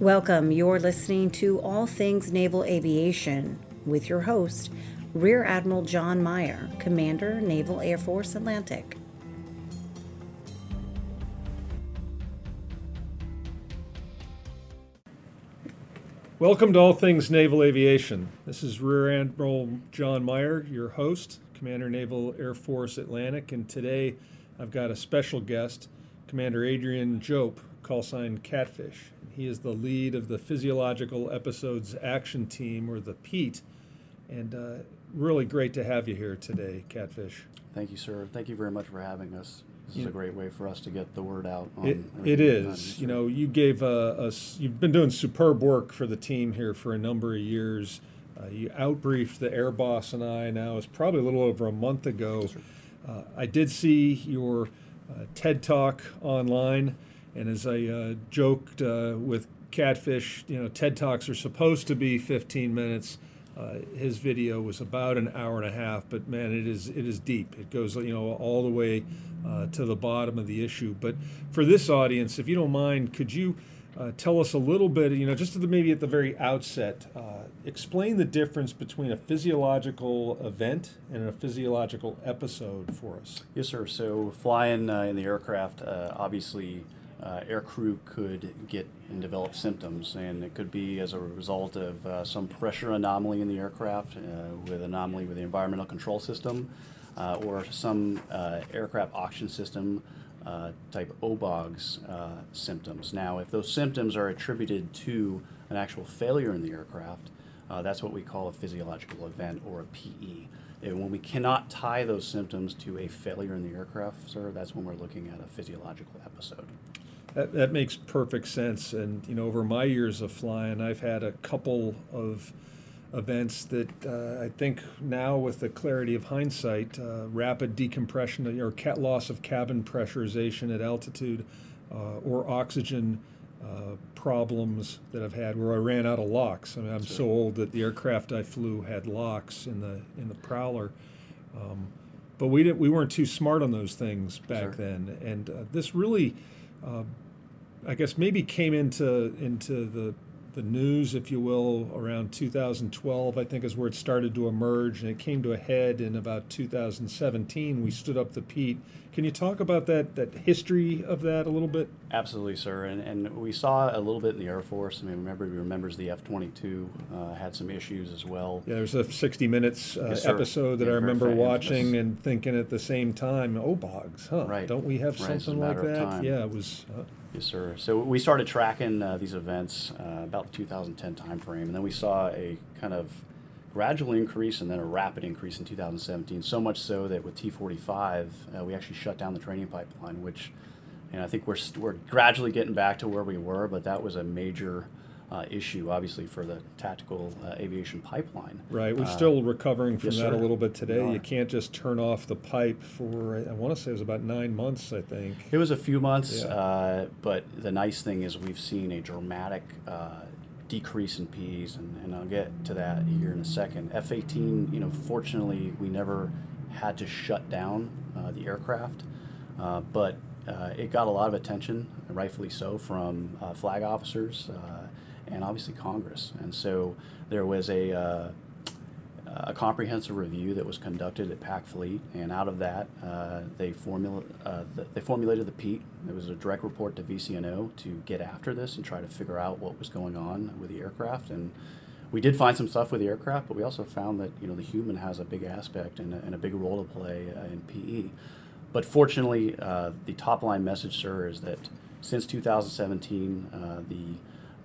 Welcome. You're listening to All Things Naval Aviation with your host, Rear Admiral John Meier, Commander, Naval Air Force Atlantic. Welcome to All Things Naval Aviation. This is Rear Admiral John Meier, your host, Commander Naval Air Force Atlantic, and today I've got a special guest, Commander Adrian Jope, call sign Catfish. He is the lead of the Physiological Episodes Action Team, or the PEAT, and uh, really great to have you here today, Catfish. Thank you, sir. Thank you very much for having us. This is a great way for us to get the word out. On it, it is. You know, you gave us. You've been doing superb work for the team here for a number of years. Uh, you outbriefed the air boss and I. Now it's probably a little over a month ago. Uh, I did see your uh, TED talk online, and as I uh, joked uh, with Catfish, you know, TED talks are supposed to be 15 minutes. Uh, his video was about an hour and a half, but man, it is it is deep. It goes you know all the way uh, to the bottom of the issue. But for this audience, if you don't mind, could you uh, tell us a little bit, you know, just the, maybe at the very outset, uh, explain the difference between a physiological event and a physiological episode for us? Yes, sir. So flying uh, in the aircraft, obviously uh, air crew could get and develop symptoms, and it could be as a result of uh, some pressure anomaly in the aircraft, uh, with anomaly with the environmental control system, uh, or some uh, aircraft oxygen system uh, type OBOGS symptoms. Now, if those symptoms are attributed to an actual failure in the aircraft, that's what we call a physiological event or a PE. And when we cannot tie those symptoms to a failure in the aircraft, sir, that's when we're looking at a physiological episode. That, that makes perfect sense. And, you know, over my years of flying, I've had a couple of events that uh, I think now, with the clarity of hindsight, uh, rapid decompression or cat loss of cabin pressurization at altitude uh, or oxygen uh, problems that I've had where I ran out of LOX. I mean, I'm sure. so old that the aircraft I flew had LOX in the in the Prowler. Um, but we didn't. We weren't too smart on those things back sure. then, and uh, this really uh, I guess maybe came into into the the news, if you will, around 2012. I think is where it started to emerge, and it came to a head in about 2017. We stood up the PEAT. Can you talk about that that history of that a little bit? Absolutely, sir. And and we saw a little bit in the Air Force. I mean, remember remembers the F-22 uh, had some issues as well. Yeah, there's a 60 Minutes uh, yes, episode that yeah, I remember watching and thinking at the same time, oh, Bogs, huh? Right. Don't we have right. something like that? Yeah, it was. Uh, Yes, sir. So we started tracking uh, these events uh, about the 2010 timeframe, and then we saw a kind of gradual increase and then a rapid increase in 2017. So much so that with T45, uh, we actually shut down the training pipeline, which, and I think we're we're gradually getting back to where we were, but that was a major uh, issue, obviously, for the tactical uh, aviation pipeline. Right. We're uh, still recovering from yes, that sir. a little bit today. You can't just turn off the pipe for, I want to say it was about nine months, I think. It was a few months, yeah. Uh, but the nice thing is we've seen a dramatic uh, decrease in Ps, and, and I'll get to that here in a second. F 18, you know, fortunately, we never had to shut down uh, the aircraft, but it got a lot of attention, rightfully so, from flag officers and obviously Congress. And so there was a, uh, a comprehensive review that was conducted at PAC Fleet, and out of that, uh, they, formula, uh, the, they formulated the PEAT. There was a direct report to VCNO to get after this and try to figure out what was going on with the aircraft. And we did find some stuff with the aircraft, but we also found that you know the human has a big aspect and a, and a big role to play uh, in PE. But fortunately, uh, the top line message, sir, is that since 2017, uh, the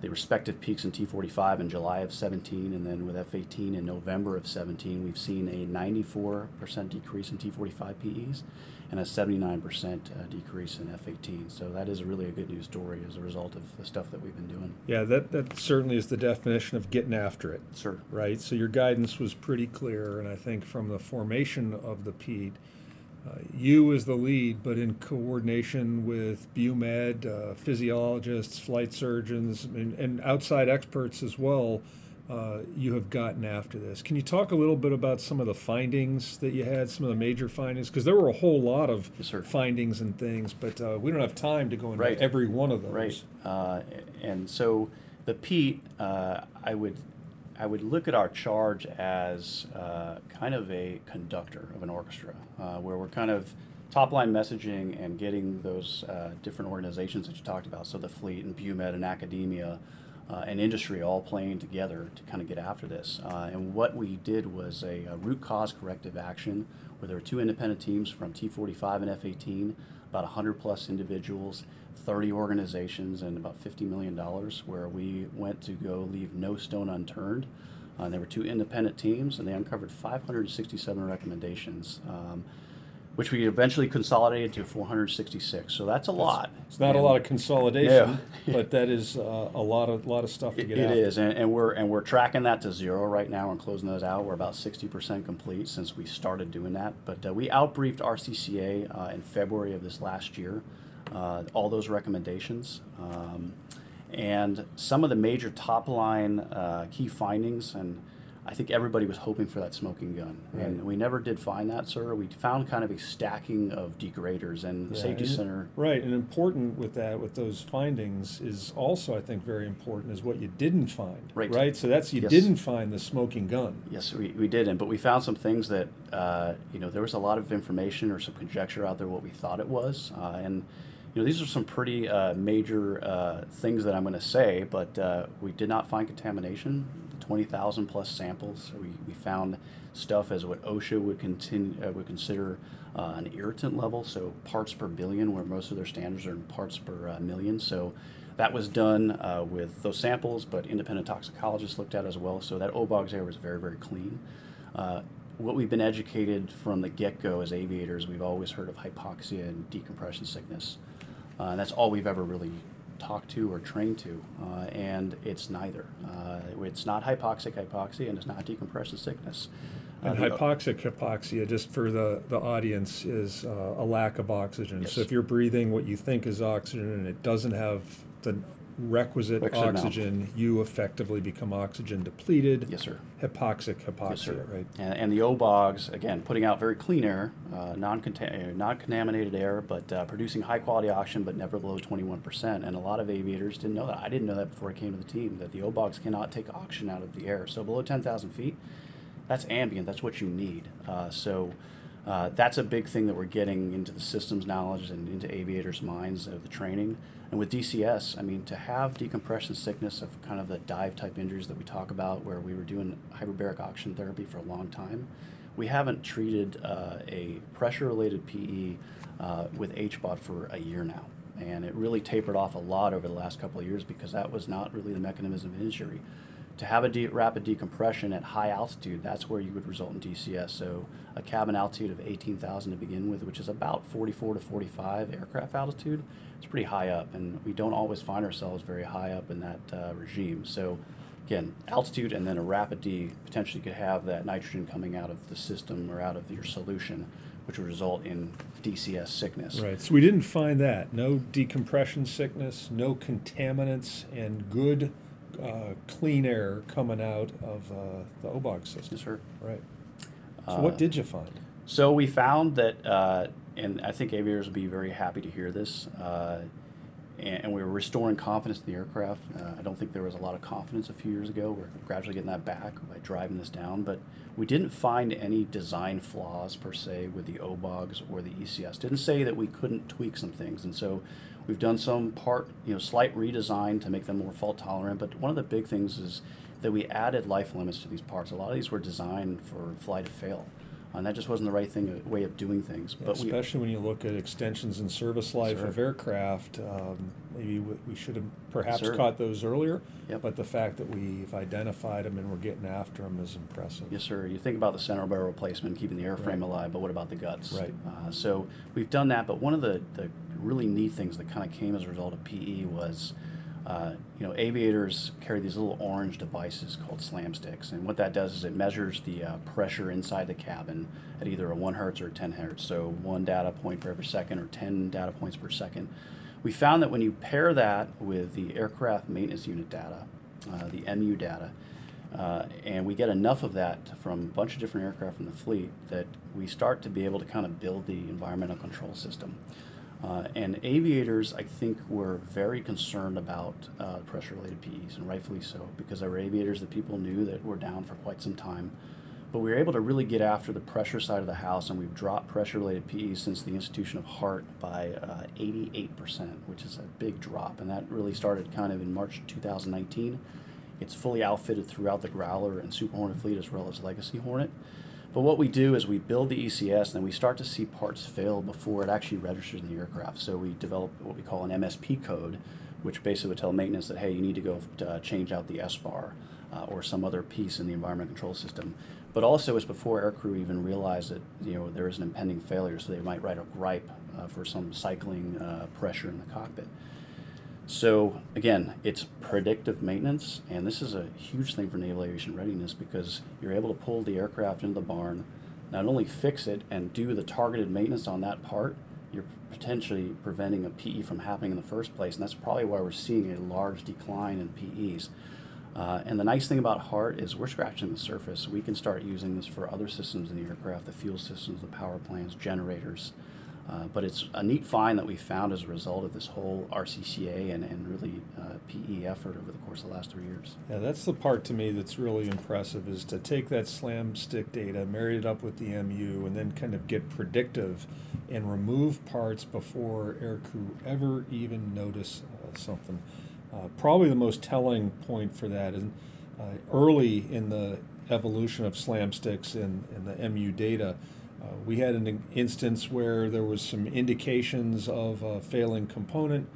the respective peaks in T45 in July of 17 and then with F18 in November of 17, we've seen a 94% decrease in T45 PEs and a 79% uh, decrease in F18. So that is really a good news story as a result of the stuff that we've been doing. Yeah, that, that certainly is the definition of getting after it. Sure. Right? So your guidance was pretty clear, and I think from the formation of the PEAT, uh, you as the lead, but in coordination with BUMED, uh, physiologists, flight surgeons, and, and, outside experts as well, uh, you have gotten after this. Can you talk a little bit about some of the findings that you had, some of the major findings? Because there were a whole lot of yes, findings and things, but uh, we don't have time to go into right. every one of those. Right. Uh, and so the PEAT, uh, I would I would look at our charge as uh, kind of a conductor of an orchestra, uh, where we're kind of top line messaging and getting those uh, different organizations that you talked about, so the fleet and BUMED and academia uh, and industry all playing together to kind of get after this. Uh, and what we did was a, a, root cause corrective action where there were two independent teams from T45 and F18, about 100 plus individuals, 30 organizations, and about $50 million, where we went to go leave no stone unturned. Uh, there were two independent teams, and they uncovered 567 recommendations. Um, which we eventually consolidated to 466. So that's a lot. It's not and a lot of consolidation, but that is uh, a lot of lot of stuff to get. It after. is, and, and, we're and we're tracking that to zero right now. We're closing those out. We're about 60% complete since we started doing that. But uh, we outbriefed RCCA uh, in February of this last year. Uh, all those recommendations. Um, and some of the major top line uh, key findings and I think everybody was hoping for that smoking gun, right. and we never did find that, sir. We found kind of a stacking of degraders, and the yeah, safety and center. Right, and important with that, with those findings, is also I think very important is what you didn't find. Right. Right. So that's you yes. didn't find the smoking gun. Yes, we, we didn't, but we found some things that uh, you know there was a lot of information or some conjecture out there what we thought it was, uh, and you know, these are some pretty uh, major uh, things that I'm going to say, but uh, we did not find contamination. 20,000 plus samples. We, we found stuff as what OSHA would continue uh, would consider uh, an irritant level, so parts per billion, where most of their standards are in parts per uh, million. So that was done uh, with those samples, but independent toxicologists looked at as well. So that OBOGS air was very, very clean. Uh, what we've been educated from the get-go as aviators, we've always heard of hypoxia and decompression sickness. Uh, that's all we've ever really talked to or trained to, uh, and it's neither. Uh, it's not hypoxic hypoxia, and it's not decompression sickness. And uh, hypoxic hypoxia, just for the, the audience, is uh, a lack of oxygen. Yes. So if you're breathing what you think is oxygen and it doesn't have the requisite oxygen, you effectively become oxygen depleted. Yes, sir. Hypoxic hypoxia, sir. right? And, and, the OBOGs, again, putting out very clean air, uh, non-contaminated air, but uh, producing high-quality oxygen, but never below 21%. And a lot of aviators didn't know that. I didn't know that before I came to the team, that the OBOGs cannot take oxygen out of the air. So below 10,000 feet, that's ambient. That's what you need. Uh, so uh, that's a big thing that we're getting into the systems knowledge and into aviators' minds of the training. And with DCS, I mean, to have decompression sickness of kind of the dive type injuries that we talk about, where we were doing hyperbaric oxygen therapy for a long time, we haven't treated uh, a pressure related PE uh, with HBOT for a year now. And it really tapered off a lot over the last couple of years because that was not really the mechanism of injury to have a de- rapid decompression at high altitude, that's where you would result in DCS. So a cabin altitude of 18,000 to begin with, which is about 44 to 45 aircraft altitude, it's pretty high up, and we don't always find ourselves very high up in that uh, regime. So again, altitude and then a rapid D potentially could have that nitrogen coming out of the system or out of your solution, which would result in DCS sickness. Right. So we didn't find that. No decompression sickness, no contaminants, and good uh, clean air coming out of uh, the OBOG system. Yes, sir. Right. So, what did you find? So, we found that, uh, and I think aviators will be very happy to hear this, uh, and, and, we were restoring confidence in the aircraft. Uh, I don't think there was a lot of confidence a few years ago. We're gradually getting that back by driving this down, but we didn't find any design flaws per se with the OBOGs or the ECS. Didn't say that we couldn't tweak some things, and so We've done some part, you know, slight redesign to make them more fault tolerant, but one of the big things is that we added life limits to these parts. A lot of these were designed for fly to fail and that just wasn't the right thing way of doing things. Yeah, but especially we, when you look at extensions in service life sir. of aircraft, um, maybe we should have perhaps caught those earlier. Yep. But the fact that we've identified them and we're getting after them is impressive. Yes, sir. You think about the center barrel replacement, keeping the airframe right. alive, but what about the guts? Right. Uh, so we've done that. But one of the, the really neat things that kind of came as a result of PE was uh, you know, aviators carry these little orange devices called slam sticks, and what that does is it measures the uh, pressure inside the cabin at either a 1 hertz or 10 hertz, so one data point per every second or 10 data points per second. We found that when you pair that with the aircraft maintenance unit data, uh, the MU data, uh, and we get enough of that from a bunch of different aircraft in the fleet that we start to be able to kind of build the environmental control system. Uh, and aviators, I think, were very concerned about uh, pressure related PEs, and rightfully so, because there were aviators that people knew that were down for quite some time. But we were able to really get after the pressure side of the house, and we've dropped pressure related PEs since the institution of Hart by uh, 88%, which is a big drop. And that really started kind of in March 2019. It's fully outfitted throughout the Growler and Super Hornet fleet as well as Legacy Hornet. But what we do is we build the ECS and then we start to see parts fail before it actually registers in the aircraft. So we develop what we call an MSP code, which basically would tell maintenance that, hey, you need to go to, uh, change out the S-bar uh, or some other piece in the environment control system. But also it's before aircrew even realize that you know there is an impending failure, so they might write a gripe uh, for some cycling uh, pressure in the cockpit. So again, it's predictive maintenance, and this is a huge thing for naval aviation readiness because you're able to pull the aircraft into the barn, not only fix it and do the targeted maintenance on that part, you're potentially preventing a PE from happening in the first place, and that's probably why we're seeing a large decline in PEs. Uh, and the nice thing about Hart is we're scratching the surface. We can start using this for other systems in the aircraft, the fuel systems, the power plants, generators. Uh, but it's a neat find that we found as a result of this whole RCCA and, and really uh, PE effort over the course of the last three years. Yeah, that's the part to me that's really impressive is to take that slam stick data, marry it up with the MU, and then kind of get predictive and remove parts before aircrew ever even notice uh, something. Uh, probably the most telling point for that is uh, early in the evolution of slam sticks and, and the MU data. Uh, we had an instance where there was some indications of a failing component.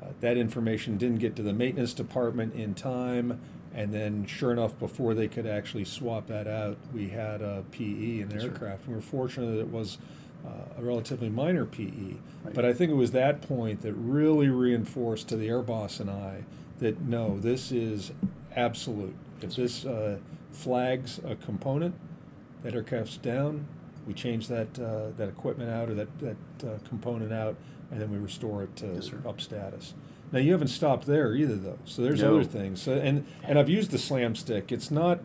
Uh, that information didn't get to the maintenance department in time, and then sure enough, before they could actually swap that out, we had a PE in the aircraft. We were fortunate that it was uh, a relatively minor PE, Right. but I think it was that point that really reinforced to the air boss and I that no, this is absolute. If this uh, flags a component, that aircraft's down, we change that uh, that equipment out or that that uh, component out, and then we restore it to Yes, up status. Now you haven't stopped there either, though. So there's No. other things. So, and and I've used the slam stick. It's not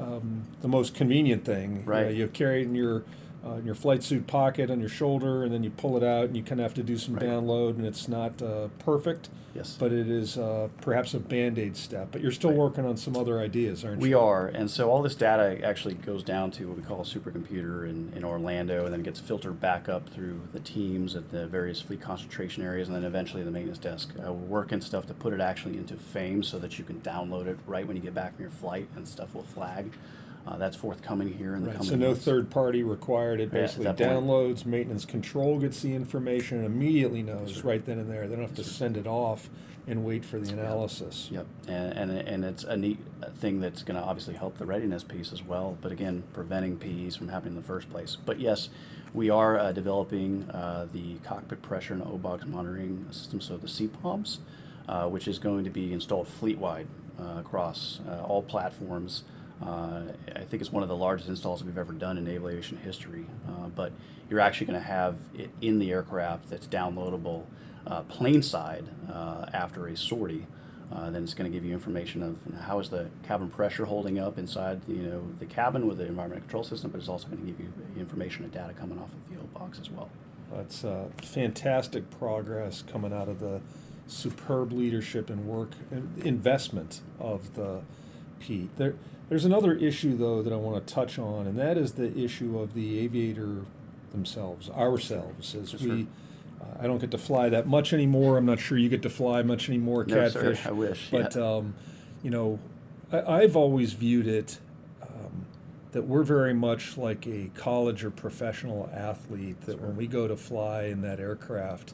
um, the most convenient thing. You know, Right. You, carry it in your uh, in your flight suit pocket on your shoulder, and then you pull it out, and you kind of have to do some Right. download, and it's not uh, perfect. Yes. But it is uh, perhaps a band aid step. But you're still Right. working on some other ideas, aren't We you? We are, and so all this data actually goes down to what we call a supercomputer in, in Orlando, and then gets filtered back up through the teams at the various fleet concentration areas, and then eventually the maintenance desk. Uh, we're working stuff to put it actually into FAME so that you can download it right when you get back from your flight, and stuff will flag. Uh, that's forthcoming here in the Right, coming so no months. third party required. It Yeah, basically point. downloads, maintenance control gets the information and immediately knows sir. right then and there. They don't have to send it off and wait for the analysis. Yep, and, and, and it's a neat thing that's going to obviously help the readiness piece as well, but again, preventing PEs from happening in the first place. But yes, we are uh, developing uh, the cockpit pressure and OBOGS monitoring system, so the CPOMs, uh, which is going to be installed fleet-wide uh, across uh, all platforms. Uh, I think it's one of the largest installs we've ever done in naval aviation history, uh, but you're actually going to have it in the aircraft that's downloadable uh, plane side uh, after a sortie. Uh, then it's going to give you information of how is the cabin pressure holding up inside you know the cabin with the environmental control system, but it's also going to give you information and data coming off of the O box as well. That's uh, fantastic progress coming out of the superb leadership and work and investment of the PEAT. There, there's another issue though that I want to touch on, and that is the issue of the aviator themselves, ourselves, as Yes, we. Uh, I don't get to fly that much anymore. I'm not sure you get to fly much anymore, No, sir, catfish. I wish, But yeah. um, you know, I, I've always viewed it um, that we're very much like a college or professional athlete. That when we go to fly in that aircraft,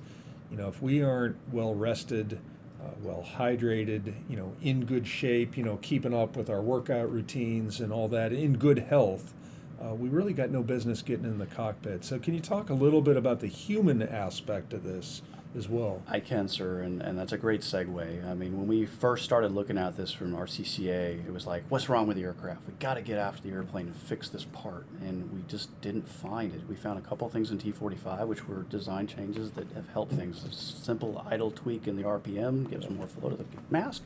you know, if we aren't well rested, uh, well hydrated, you know, in good shape, you know, keeping up with our workout routines and all that, in good health, uh, we really got no business getting in the cockpit. So, can you talk a little bit about the human aspect of this as well? I can, sir, and, and that's a great segue. I mean, when we first started looking at this from RCCA, it was like, what's wrong with the aircraft? We got to get after the airplane and fix this part, and we just didn't find it. We found a couple things in T45, which were design changes that have helped things. A simple idle tweak in the RPM gives more flow to the mask.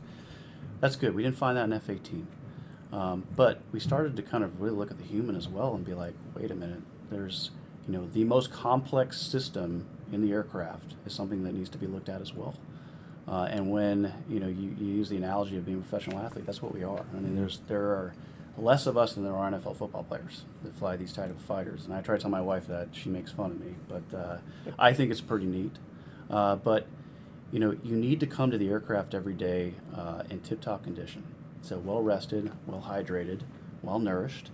That's good. We didn't find that in F18. Um, but we started to kind of really look at the human as well and be like, wait a minute, there's you know the most complex system in the aircraft is something that needs to be looked at as well. Uh, and when you know you, you use the analogy of being a professional athlete, that's what we are. I mean, there's there are less of us than there are NFL football players that fly these type of fighters. And I try to tell my wife that she makes fun of me, but uh, I think it's pretty neat. Uh, but you know, you need to come to the aircraft every day uh, in tip-top condition. So well rested, well hydrated, well nourished,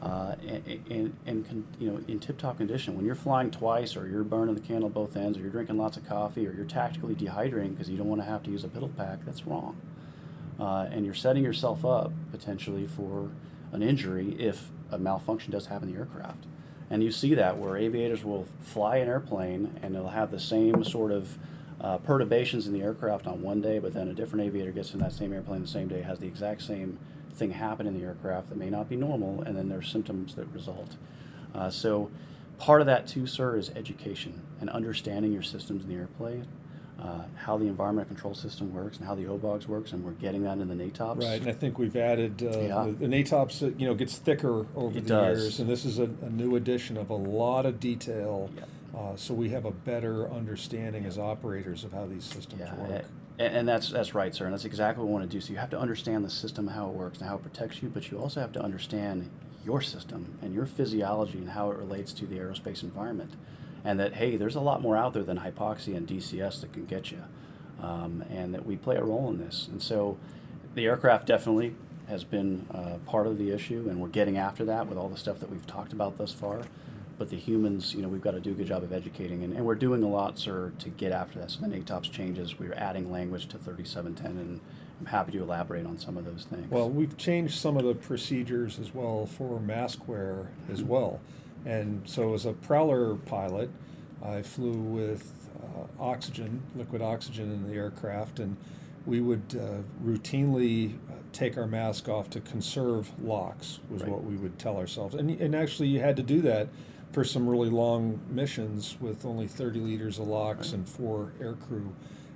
uh, and, and, and you know in tip-top condition. When you're flying twice, or you're burning the candle both ends, or you're drinking lots of coffee, or you're tactically dehydrating because you don't want to have to use a piddle pack, that's wrong. Uh, and you're setting yourself up potentially for an injury if a malfunction does happen in the aircraft. And you see that where aviators will fly an airplane and they'll have the same sort of uh, perturbations in the aircraft on one day, but then a different aviator gets in that same airplane the same day, has the exact same thing happen in the aircraft that may not be normal, and then there's symptoms that result. Uh, so, part of that too, sir, is education and understanding your systems in the airplane uh, how the environmental control system works and how the OBOGs works, and we're getting that in the NATOPS. Right, and I think we've added uh, Yeah. the, the NATOPS. uh, You know, gets thicker over It the does. years, and this is a, a new addition of a lot of detail. Yep. Uh, so we have a better understanding as operators of how these systems Yeah, work. and, and that's that's right, sir, and that's exactly what we want to do. So you have to understand the system, how it works, and how it protects you, but you also have to understand your system and your physiology and how it relates to the aerospace environment, and that hey, there's a lot more out there than hypoxia and DCS that can get you, um, and that we play a role in this. And so, the aircraft definitely has been uh, part of the issue, and we're getting after that with all the stuff that we've talked about thus far. But the humans, you know, we've got to do a good job of educating, and, and we're doing a lot, sir, to get after that. So the NATOPS changes. We're adding language to 3710, and I'm happy to elaborate on some of those things. Well, we've changed some of the procedures as well for mask wear as well. And so, as a Prowler pilot, I flew with uh, oxygen, liquid oxygen in the aircraft, and we would uh, routinely uh, take our mask off to conserve LOX, was Right. what we would tell ourselves. And, and actually, you had to do that for some really long missions with only 30 liters of LOX Right. and four aircrew.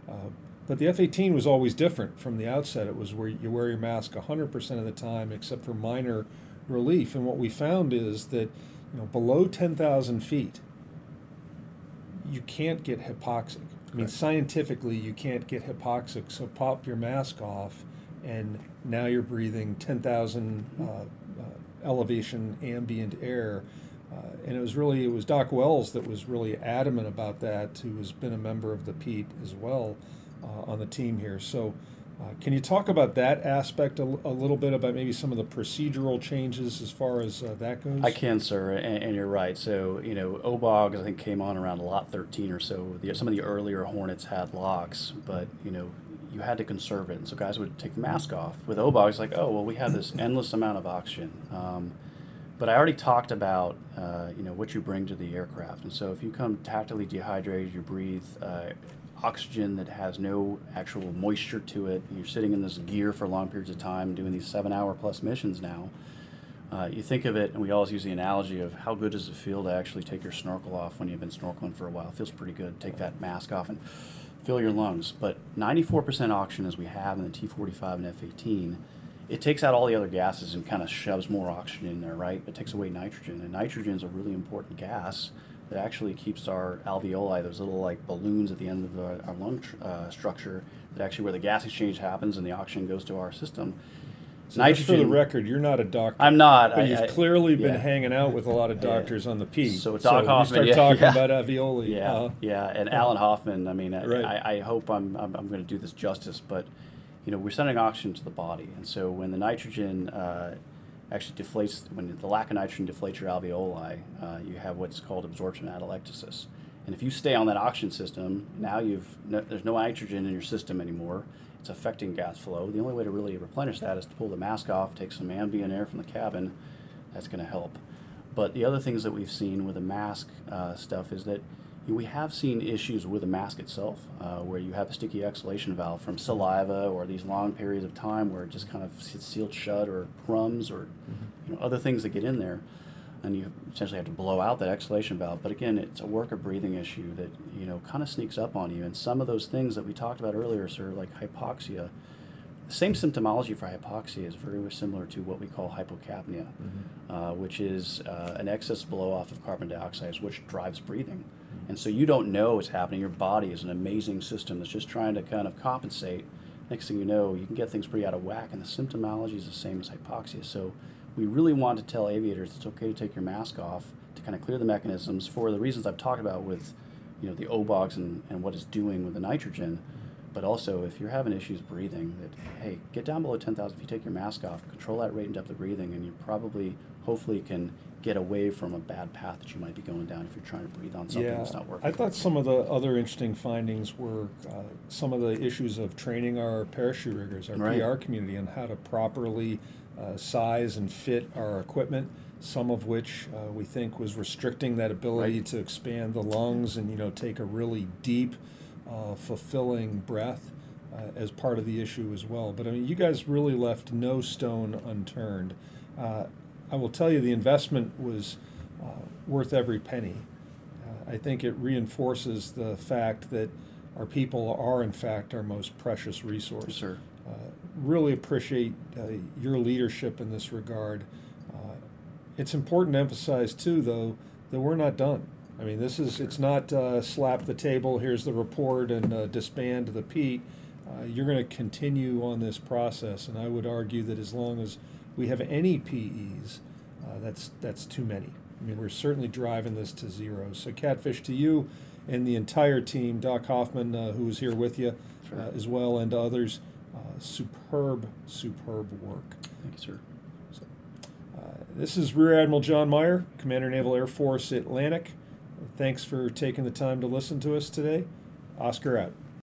Uh, but the F-18 was always different from the outset. It was where you wear your mask 100% of the time, except for minor relief. And what we found is that, you know, below 10,000 feet, you can't get hypoxic. I mean, Correct. scientifically, you can't get hypoxic. So pop your mask off, and now you're breathing 10,000 uh, uh, elevation ambient air. Uh, and it was really it was Doc Wells that was really adamant about that, who has been a member of the PEAT as well uh, on the team here. So, uh, can you talk about that aspect a little bit about maybe some of the procedural changes as far as that goes? I can, sir, and, and you're right. So, you know, OBOGs, I think, came on around lot 13 or so. The, some of the earlier Hornets had LOX, but, you know, you had to conserve it. And so guys would take the mask off. With OBOGs, like, oh, well, we have this endless amount of oxygen. Um, but I already talked about, uh, you know, what you bring to the aircraft. And so if you come tactically dehydrated, you breathe uh, oxygen that has no actual moisture to it, you're sitting in this gear for long periods of time doing these seven hour plus missions now. Uh, you think of it, and we always use the analogy of how good does it feel to actually take your snorkel off when you've been snorkeling for a while. It feels pretty good. Take that mask off and fill your lungs. But 94% oxygen, as we have in the T45 and F18, it takes out all the other gases and kind of shoves more oxygen in there, right? It takes away nitrogen, and nitrogen is a really important gas that actually keeps our alveoli, those little like balloons at the end of our, our lung tr- uh, structure, that actually where the gas exchange happens and the oxygen goes to our system. So just for the record, you're not a doctor. I'm not. But I- you've I- clearly been yeah. hanging out with a lot of Yeah. doctors on the PEAT. So Doc you Hoffman, start yeah, talking about alveoli. Yeah, uh, yeah, and Alan Hoffman. I mean, I- Right. I, I hope I'm, I'm, I'm going to do this justice, but you know, we're sending oxygen to the body, and so when the nitrogen uh, actually deflates, when the lack of nitrogen deflates your alveoli, uh, you have what's called absorption atelectasis. And if you stay on that oxygen system, now you've no, there's no nitrogen in your system anymore. It's affecting gas flow. The only way to really replenish that is to pull the mask off, take some ambient air from the cabin. That's going to help. But the other things that we've seen with the mask uh, stuff is that we have seen issues with the mask itself, uh, where you have a sticky exhalation valve from saliva or these long periods of time where it just kind of sits sealed shut, or crumbs, or you know, other things that get in there, and you essentially have to blow out that exhalation valve. But again, it's a work of breathing issue that you know kind of sneaks up on you. And some of those things that we talked about earlier, sir, like hypoxia, the same symptomology for hypoxia is very similar to what we call hypocapnia, uh, which is uh, an excess blow off of carbon dioxide, which drives breathing. And so you don't know what's happening. Your body is an amazing system that's just trying to kind of compensate. Next thing you know, you can get things pretty out of whack, and the symptomology is the same as hypoxia. So we really want to tell aviators it's okay to take your mask off to kind of clear the mechanisms for the reasons I've talked about with, you know, the OBOGs and, and what it's doing with the nitrogen. But also, if you're having issues breathing, that hey, get down below 10,000 if you take your mask off, control that rate and depth of breathing, and you probably, hopefully, can get away from a bad path that you might be going down if you're trying to breathe on something yeah, that's not working. I thought some of the other interesting findings were uh, some of the issues of training our parachute riggers, our Right. PR community, on how to properly uh, size and fit our equipment. Some of which uh, we think was restricting that ability Right. to expand the lungs and you know take a really deep, uh, fulfilling breath uh, as part of the issue as well. But I mean, you guys really left no stone unturned. Uh, I will tell you, the investment was uh, worth every penny. Uh, I think it reinforces the fact that our people are, in fact, our most precious resource. Yes, sir. Uh, really appreciate uh, your leadership in this regard. Uh, it's important to emphasize, too, though, that we're not done. I mean, this is, it's not uh, slap the table, here's the report, and uh, disband the PEAT. Uh, you're going to continue on this process, and I would argue that as long as we have any PEs, uh, that's, that's too many. I mean, we're certainly driving this to zero. So, Catfish, to you and the entire team, Doc Hoffman, uh, who was here with you Sure. uh, as well, and others, uh, superb, superb work. Thank you, sir. So, uh, this is Rear Admiral John Meier, Commander Naval Air Force Atlantic. Thanks for taking the time to listen to us today. Oscar out.